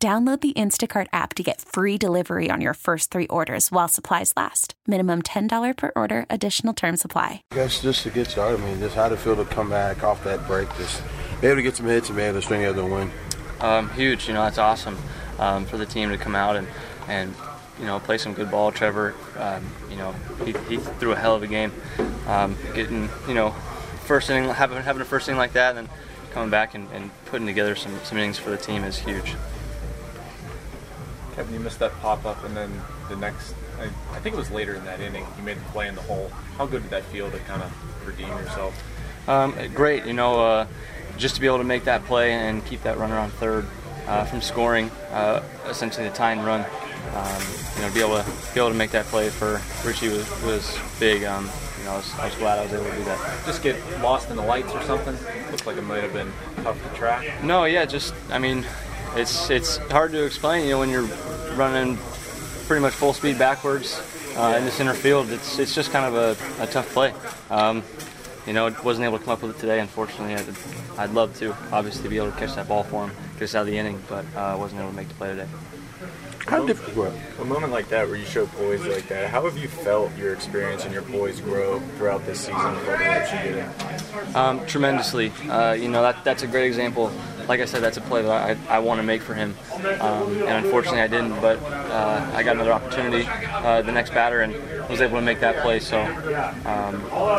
Download the Instacart app to get free delivery on your first three orders while supplies last. Minimum $10 per order, additional term supply. I guess just to get started, I mean, just how to feel to come back off that break, just be able to get some hits and be able to string together a win. Um, huge, you know, that's awesome um, for the team to come out and, and you know, play some good ball. Trevor, um, you know, he, he, threw a hell of a game. Um, getting, you know, first inning, having, having a first inning like that, and then coming back and, and putting together some, some innings for the team is huge. Kevin, you missed that pop up, and then the next, I, I, think it was later in that inning, you made the play in the hole. How good did that feel to kind of redeem yourself? Um, great, you know, uh, just to be able to make that play and keep that runner on third uh, from scoring, uh, essentially the tying run. Um, you know, be able to be able to make that play for Richie was, was big. Um, you know, I was, I was, glad I was able to do that. Just get lost in the lights or something. Looks like it might have been tough to track. No, yeah, just I mean, it's it's hard to explain. You know, when you're running pretty much full speed backwards uh, in the center field, it's it's just kind of a, a tough play. Um, you know, wasn't able to come up with it today. Unfortunately, I'd, I'd love to, obviously, be able to catch that ball for him, get us out of the inning, but uh, wasn't able to make the play today. How difficult? A moment like that, where you show poise like that, how have you felt your experience and your poise grow throughout this season with all the reps you're? Um, tremendously. Uh, you know, that that's a great example like I said, that's a play that I, I want to make for him. Um, and unfortunately, I didn't, but uh, I got another opportunity, uh, the next batter, and was able to make that play. So, um,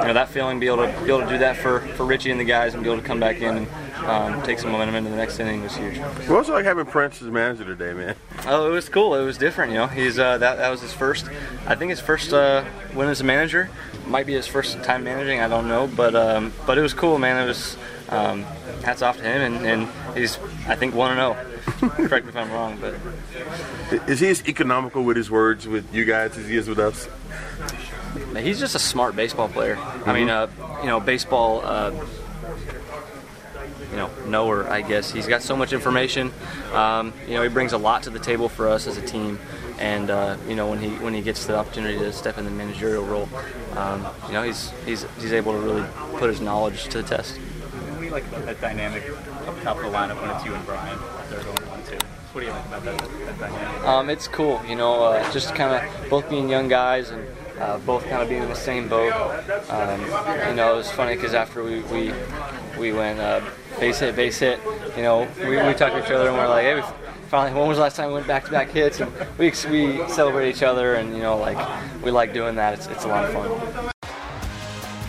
you know, that feeling, be able to be able to do that for, for Richie and the guys, and be able to come back in and um, take some momentum into the next inning was huge. What was it like having Prince as manager today, man? Oh, it was cool. It was different. You know, he's uh, that that was his first, I think his first uh, win as a manager. Might be his first time managing. I don't know, but um, but it was cool, man. It was um, hats off to him, and, and he's I think one and zero. Oh. Correct me if I'm wrong, but is he as economical with his words with you guys as he is with us? He's just a smart baseball player. Mm-hmm. I mean, mm-hmm. uh, you know, baseball. Uh, you know, knower, I guess. He's got so much information. Um, you know, he brings a lot to the table for us as a team. And uh, you know, when he when he gets the opportunity to step in the managerial role, um, you know, he's he's he's able to really put his knowledge to the test like about that dynamic up top of the lineup when it's you and Brian, they're going one two. What do you like about that, that dynamic? Um, it's cool, you know, uh, just kind of both being young guys and uh, both kind of being in the same boat. Um, you know, it was funny because after we we we went uh, base hit, base hit, you know, we, we talked to each other and we're like, hey. Finally, when was the last time we went back-to-back hits? And we, we celebrate each other, and you know, like we like doing that. It's, it's a lot of fun.